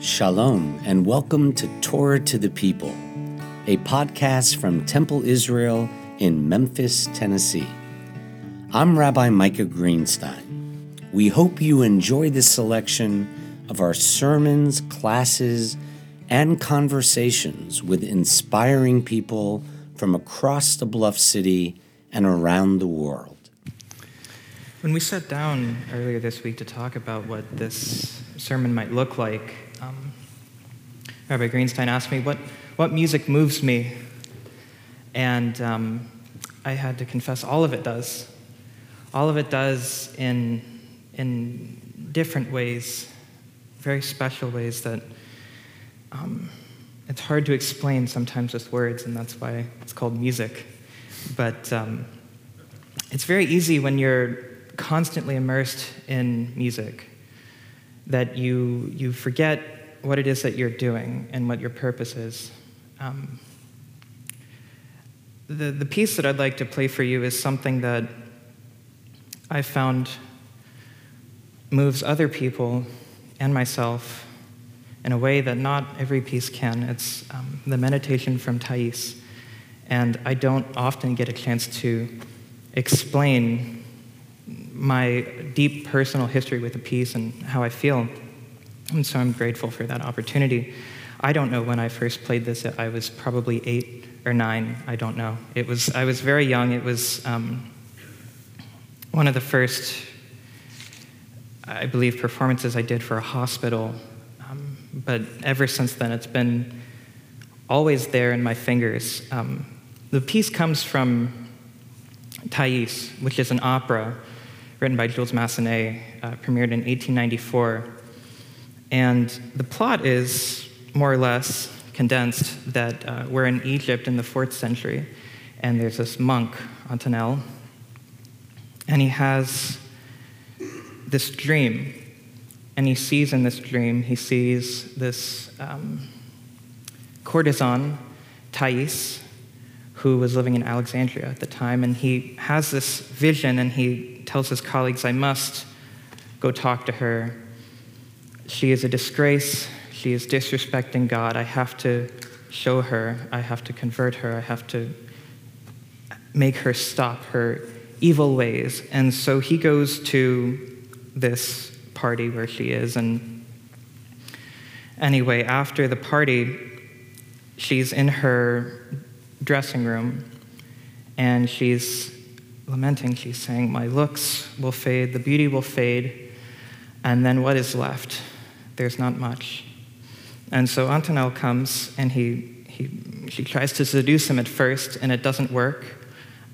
Shalom, and welcome to Torah to the People, a podcast from Temple Israel in Memphis, Tennessee. I'm Rabbi Micah Greenstein. We hope you enjoy this selection of our sermons, classes, and conversations with inspiring people from across the Bluff City and around the world. When we sat down earlier this week to talk about what this sermon might look like, um, Rabbi Greenstein asked me, what, what music moves me? And um, I had to confess, all of it does. All of it does in, in different ways, very special ways that um, it's hard to explain sometimes with words, and that's why it's called music. But um, it's very easy when you're constantly immersed in music that you, you forget what it is that you're doing and what your purpose is. Um, the, the piece that I'd like to play for you is something that I found moves other people and myself in a way that not every piece can. It's um, the meditation from Thais. And I don't often get a chance to explain my deep personal history with the piece and how I feel. And so I'm grateful for that opportunity. I don't know when I first played this. I was probably eight or nine. I don't know. It was, I was very young. It was um, one of the first, I believe, performances I did for a hospital. But ever since then, it's been always there in my fingers. Um, the piece comes from Thais, which is an opera written by Jules Massenet, uh, premiered in 1894. And the plot is more or less condensed that uh, we're in Egypt in the fourth century, and there's this monk, Athanaël, and he has this dream. And he sees in this dream, he sees this um, courtesan, Thais, who was living in Alexandria at the time, and he has this vision and he tells his colleagues, I must go talk to her she is a disgrace. She is disrespecting God. I have to show her. I have to convert her. I have to make her stop her evil ways. And so he goes to this party where she is. And anyway, after the party, she's in her dressing room and she's lamenting. She's saying, My looks will fade, the beauty will fade, and then what is left? there's not much. And so Athanaël comes and he, he, she tries to seduce him at first, and it doesn't work.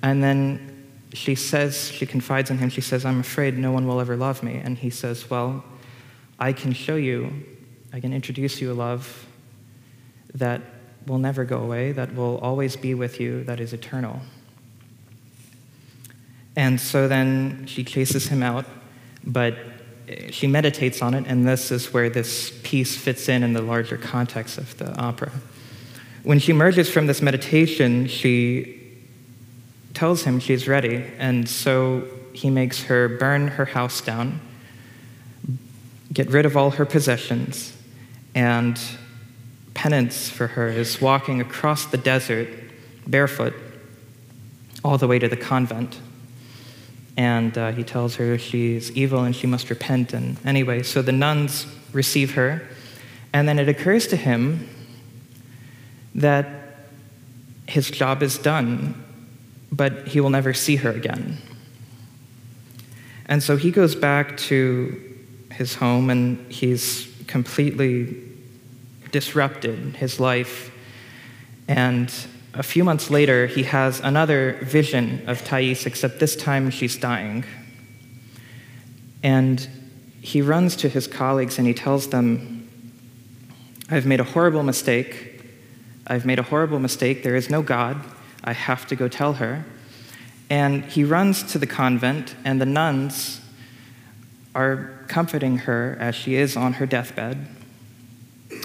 And then she says, she confides in him, she says, I'm afraid no one will ever love me. And he says, Well, I can show you, I can introduce you a love that will never go away, that will always be with you, that is eternal. And so then she chases him out, but eh, she meditates on it, and this is where this piece fits in in the larger context of the opera. When she emerges from this meditation, she tells him she's ready, and so he makes her burn her house down, get rid of all her possessions, and penance for her is walking across the desert barefoot all the way to the convent and uh, he tells her she's evil and she must repent. And anyway, so the nuns receive her, and then it occurs to him that his job is done, but he will never see her again. And so he goes back to his home and he's completely disrupted his life. And a few months later, he has another vision of Thais, except this time she's dying. And he runs to his colleagues and he tells them, I've made a horrible mistake. I've made a horrible mistake. There is no God. I have to go tell her. And he runs to the convent, and the nuns are comforting her as she is on her deathbed,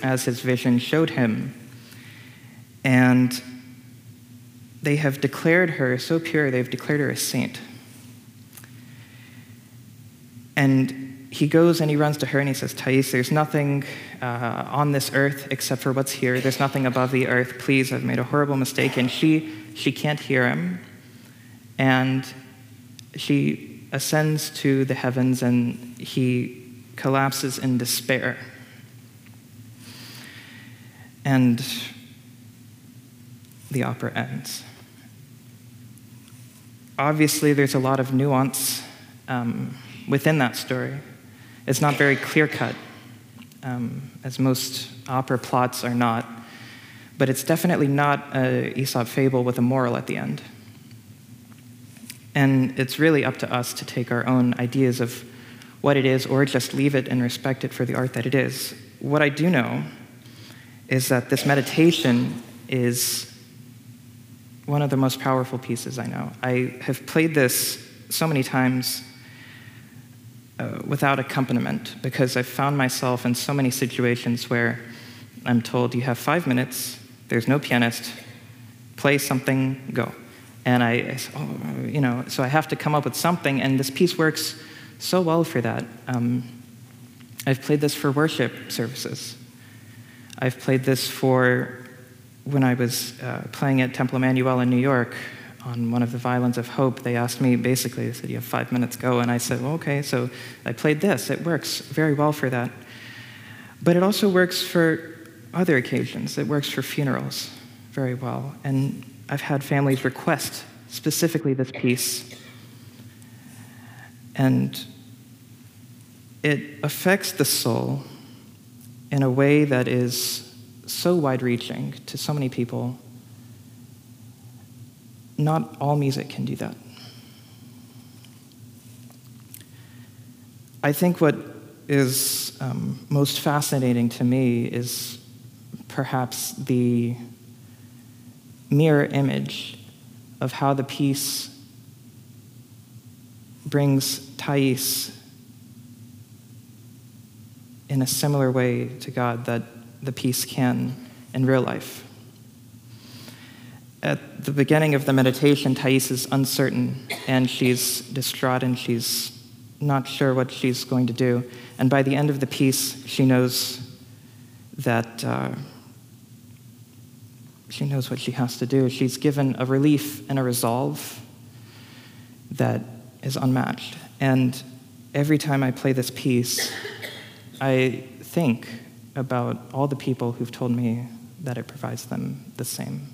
as his vision showed him. And they have declared her so pure, they've declared her a saint. And he goes and he runs to her and he says, Thais, there's nothing uh, on this earth except for what's here. There's nothing above the earth. Please, I've made a horrible mistake. And she, she can't hear him. And she ascends to the heavens and he collapses in despair. And the opera ends. Obviously, there's a lot of nuance um, within that story. It's not very clear cut, um, as most opera plots are not, but it's definitely not a Aesop fable with a moral at the end. And it's really up to us to take our own ideas of what it is or just leave it and respect it for the art that it is. What I do know is that this meditation is one of the most powerful pieces I know. I have played this so many times uh, without accompaniment because I've found myself in so many situations where I'm told you have five minutes, there's no pianist, play something, go. And I, I oh, you know, so I have to come up with something, and this piece works so well for that. Um, I've played this for worship services. I've played this for when I was uh, playing at Temple Emanu-El in New York on one of the violins of hope. They asked me basically, they said, You have five minutes, go. And I said, well, Okay, so I played this. It works very well for that. But it also works for other occasions, it works for funerals very well. And I've had families request specifically this piece. And it affects the soul in a way that is so wide reaching to so many people. Not all music can do that. I think what is um, most fascinating to me is perhaps the mirror image of how the piece brings Thais in a similar way to God that the piece can in real life. At the beginning of the meditation, Thais is uncertain and she's distraught and she's not sure what she's going to do. And by the end of the piece, she knows that uh, she knows what she has to do. She's given a relief and a resolve that is unmatched. And every time I play this piece, I think about all the people who've told me that it provides them the same.